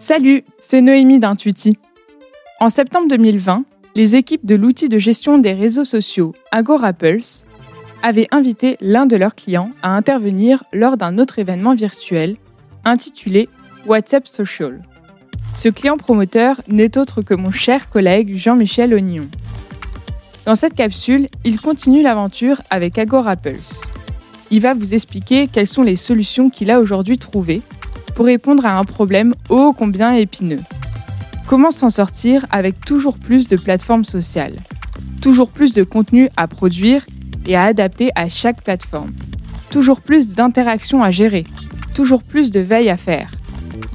Salut, c'est Noémie d'Intuiti. En septembre 2020, les équipes de l'outil de gestion des réseaux sociaux AgoraPulse avaient invité l'un de leurs clients à intervenir lors d'un autre événement virtuel intitulé WhatsApp Social. Ce client promoteur n'est autre que mon cher collègue Jean-Michel Ognon. Dans cette capsule, il continue l'aventure avec AgoraPulse. Il va vous expliquer quelles sont les solutions qu'il a aujourd'hui trouvées pour répondre à un problème ô combien épineux. Comment s'en sortir avec toujours plus de plateformes sociales? Toujours plus de contenu à produire et à adapter à chaque plateforme Toujours plus d'interactions à gérer Toujours plus de veille à faire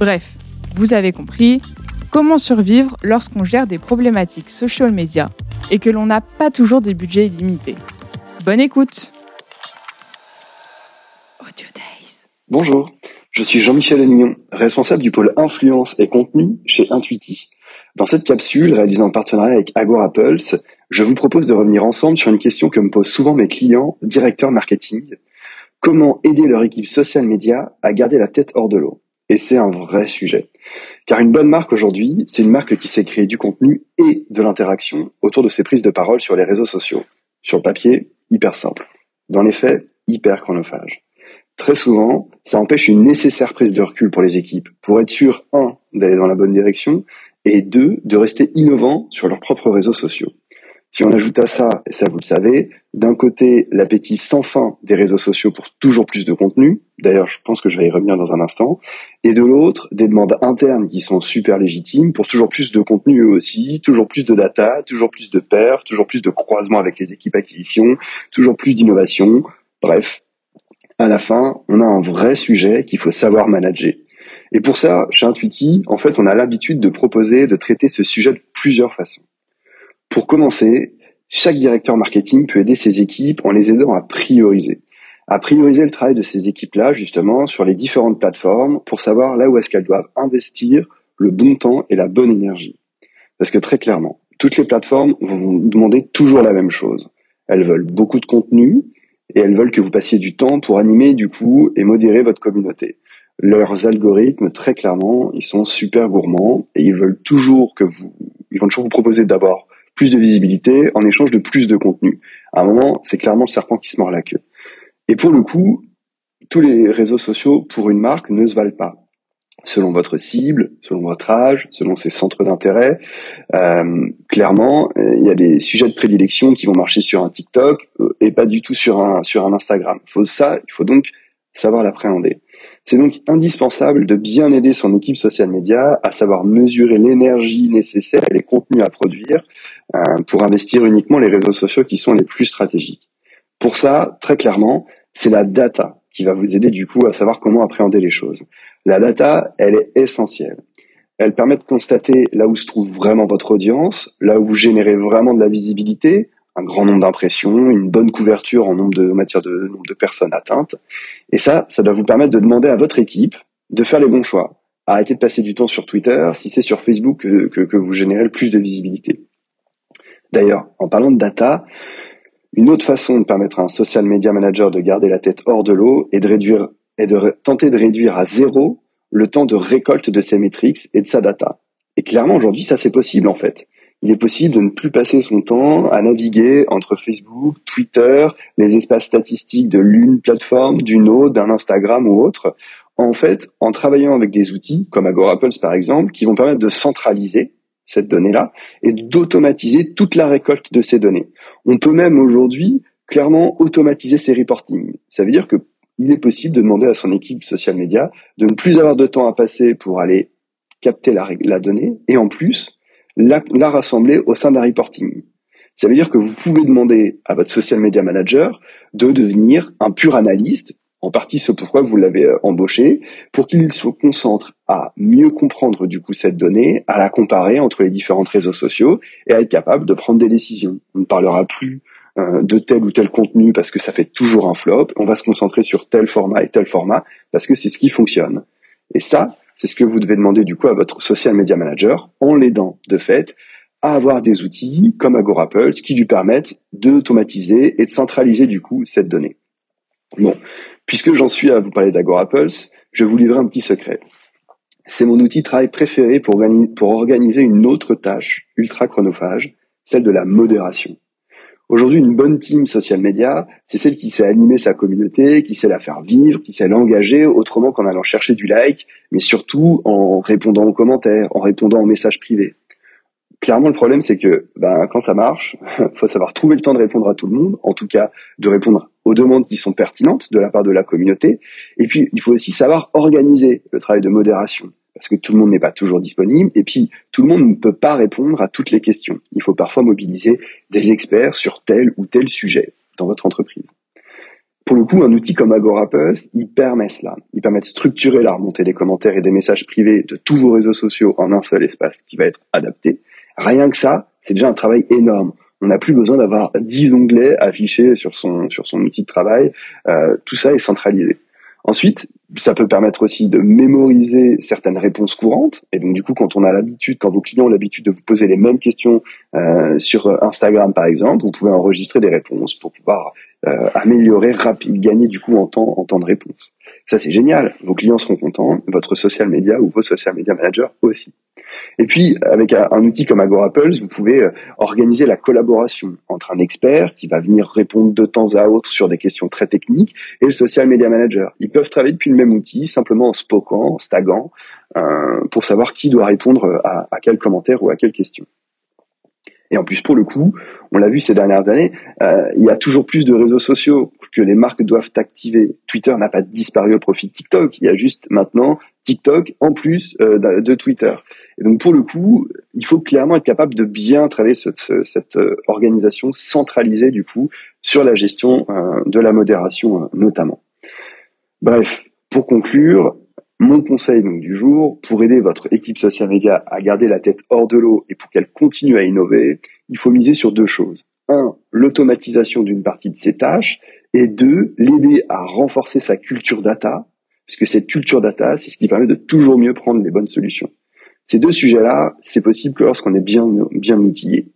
Bref, vous avez compris, comment survivre lorsqu'on gère des problématiques social media et que l'on n'a pas toujours des budgets illimités. Bonne écoute Audio Days. Bonjour je suis Jean-Michel Agnon, responsable du pôle influence et contenu chez Intuiti. Dans cette capsule, réalisée en partenariat avec Agora Pulse, je vous propose de revenir ensemble sur une question que me posent souvent mes clients, directeurs marketing. Comment aider leur équipe social média à garder la tête hors de l'eau? Et c'est un vrai sujet. Car une bonne marque aujourd'hui, c'est une marque qui sait créer du contenu et de l'interaction autour de ses prises de parole sur les réseaux sociaux. Sur le papier, hyper simple. Dans les faits, hyper chronophage. Très souvent, ça empêche une nécessaire prise de recul pour les équipes, pour être sûr, un, d'aller dans la bonne direction, et deux, de rester innovants sur leurs propres réseaux sociaux. Si on ajoute à ça, et ça vous le savez, d'un côté l'appétit sans fin des réseaux sociaux pour toujours plus de contenu, d'ailleurs je pense que je vais y revenir dans un instant, et de l'autre des demandes internes qui sont super légitimes pour toujours plus de contenu eux aussi, toujours plus de data, toujours plus de perf, toujours plus de croisement avec les équipes acquisition, toujours plus d'innovation, bref, à la fin, on a un vrai sujet qu'il faut savoir manager. Et pour ça, chez Intuiti, en fait, on a l'habitude de proposer de traiter ce sujet de plusieurs façons. Pour commencer, chaque directeur marketing peut aider ses équipes en les aidant à prioriser. À prioriser le travail de ces équipes-là, justement, sur les différentes plateformes pour savoir là où est-ce qu'elles doivent investir le bon temps et la bonne énergie. Parce que très clairement, toutes les plateformes vont vous demander toujours la même chose. Elles veulent beaucoup de contenu, et elles veulent que vous passiez du temps pour animer du coup et modérer votre communauté. Leurs algorithmes, très clairement, ils sont super gourmands et ils veulent toujours que vous, ils vont toujours vous proposer d'avoir plus de visibilité en échange de plus de contenu. À un moment, c'est clairement le serpent qui se mord la queue. Et pour le coup, tous les réseaux sociaux pour une marque ne se valent pas selon votre cible, selon votre âge, selon ses centres d'intérêt. Euh, clairement, il y a des sujets de prédilection qui vont marcher sur un TikTok euh, et pas du tout sur un sur un Instagram. Faut ça, il faut donc savoir l'appréhender. C'est donc indispensable de bien aider son équipe social média à savoir mesurer l'énergie nécessaire et les contenus à produire euh, pour investir uniquement les réseaux sociaux qui sont les plus stratégiques. Pour ça, très clairement, c'est la data qui va vous aider du coup à savoir comment appréhender les choses. La data, elle est essentielle. Elle permet de constater là où se trouve vraiment votre audience, là où vous générez vraiment de la visibilité, un grand nombre d'impressions, une bonne couverture en nombre de matière de nombre de personnes atteintes. Et ça, ça doit vous permettre de demander à votre équipe de faire les bons choix. Arrêtez de passer du temps sur Twitter si c'est sur Facebook que, que, que vous générez le plus de visibilité. D'ailleurs, en parlant de data, une autre façon de permettre à un social media manager de garder la tête hors de l'eau est de réduire est de tenter de réduire à zéro le temps de récolte de ses métriques et de sa data. Et clairement, aujourd'hui, ça c'est possible en fait. Il est possible de ne plus passer son temps à naviguer entre Facebook, Twitter, les espaces statistiques de l'une plateforme, d'une autre, d'un Instagram ou autre. En fait, en travaillant avec des outils comme Agorapulse par exemple, qui vont permettre de centraliser cette donnée-là et d'automatiser toute la récolte de ces données. On peut même aujourd'hui clairement automatiser ces reporting. Ça veut dire que il est possible de demander à son équipe social média de ne plus avoir de temps à passer pour aller capter la, donnée et en plus la, la, rassembler au sein d'un reporting. Ça veut dire que vous pouvez demander à votre social media manager de devenir un pur analyste, en partie ce pourquoi vous l'avez euh, embauché, pour qu'il se concentre à mieux comprendre du coup cette donnée, à la comparer entre les différents réseaux sociaux et à être capable de prendre des décisions. On ne parlera plus euh, de tel ou tel contenu parce que ça fait toujours un flop. On va se concentrer sur tel format et tel format parce que c'est ce qui fonctionne. Et ça, c'est ce que vous devez demander du coup à votre social media manager en l'aidant de fait à avoir des outils comme Agorapulse qui lui permettent d'automatiser et de centraliser du coup cette donnée. Bon, puisque j'en suis à vous parler d'Agorapulse, je vous livrer un petit secret. C'est mon outil travail préféré pour organiser une autre tâche ultra chronophage, celle de la modération. Aujourd'hui, une bonne team social media, c'est celle qui sait animer sa communauté, qui sait la faire vivre, qui sait l'engager autrement qu'en allant chercher du like, mais surtout en répondant aux commentaires, en répondant aux messages privés. Clairement, le problème, c'est que ben, quand ça marche, faut savoir trouver le temps de répondre à tout le monde, en tout cas de répondre aux demandes qui sont pertinentes de la part de la communauté. Et puis, il faut aussi savoir organiser le travail de modération parce que tout le monde n'est pas toujours disponible, et puis tout le monde ne peut pas répondre à toutes les questions. Il faut parfois mobiliser des experts sur tel ou tel sujet dans votre entreprise. Pour le coup, un outil comme Agorapulse, il permet cela. Il permet de structurer la remontée des commentaires et des messages privés de tous vos réseaux sociaux en un seul espace qui va être adapté. Rien que ça, c'est déjà un travail énorme. On n'a plus besoin d'avoir 10 onglets affichés sur son, sur son outil de travail. Euh, tout ça est centralisé. Ensuite, ça peut permettre aussi de mémoriser certaines réponses courantes. Et donc, du coup, quand on a l'habitude, quand vos clients ont l'habitude de vous poser les mêmes questions euh, sur Instagram, par exemple, vous pouvez enregistrer des réponses pour pouvoir euh, améliorer, rapide, gagner du coup en temps, en temps de réponse. Ça, c'est génial. Vos clients seront contents, votre social media ou vos social media managers aussi. Et puis, avec un, outil comme Agorapulse, vous pouvez euh, organiser la collaboration entre un expert qui va venir répondre de temps à autre sur des questions très techniques et le social media manager. Ils peuvent travailler depuis le même outil, simplement en spoquant, en staguant, euh, pour savoir qui doit répondre à, à quel commentaire ou à quelle question. Et en plus, pour le coup, on l'a vu ces dernières années, euh, il y a toujours plus de réseaux sociaux que les marques doivent activer. Twitter n'a pas disparu au profit de TikTok. Il y a juste maintenant TikTok en plus euh, de Twitter. Et donc pour le coup, il faut clairement être capable de bien travailler cette, cette euh, organisation centralisée du coup sur la gestion euh, de la modération notamment. Bref, pour conclure, mon conseil donc, du jour, pour aider votre équipe social media à garder la tête hors de l'eau et pour qu'elle continue à innover, il faut miser sur deux choses. Un, l'automatisation d'une partie de ses tâches et deux, l'aider à renforcer sa culture data puisque cette culture data, c'est ce qui permet de toujours mieux prendre les bonnes solutions. Ces deux sujets-là, c'est possible que lorsqu'on est bien, bien outillé.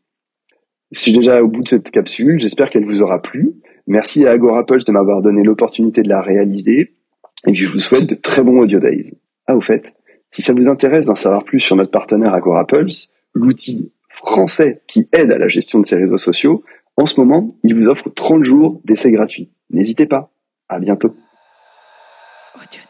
Je suis déjà au bout de cette capsule, j'espère qu'elle vous aura plu. Merci à AgoraPulse de m'avoir donné l'opportunité de la réaliser, et je vous souhaite de très bons Audio Days. Ah, au fait, si ça vous intéresse d'en savoir plus sur notre partenaire AgoraPulse, l'outil français qui aide à la gestion de ses réseaux sociaux, en ce moment, il vous offre 30 jours d'essai gratuit. N'hésitez pas. À bientôt. 我觉得。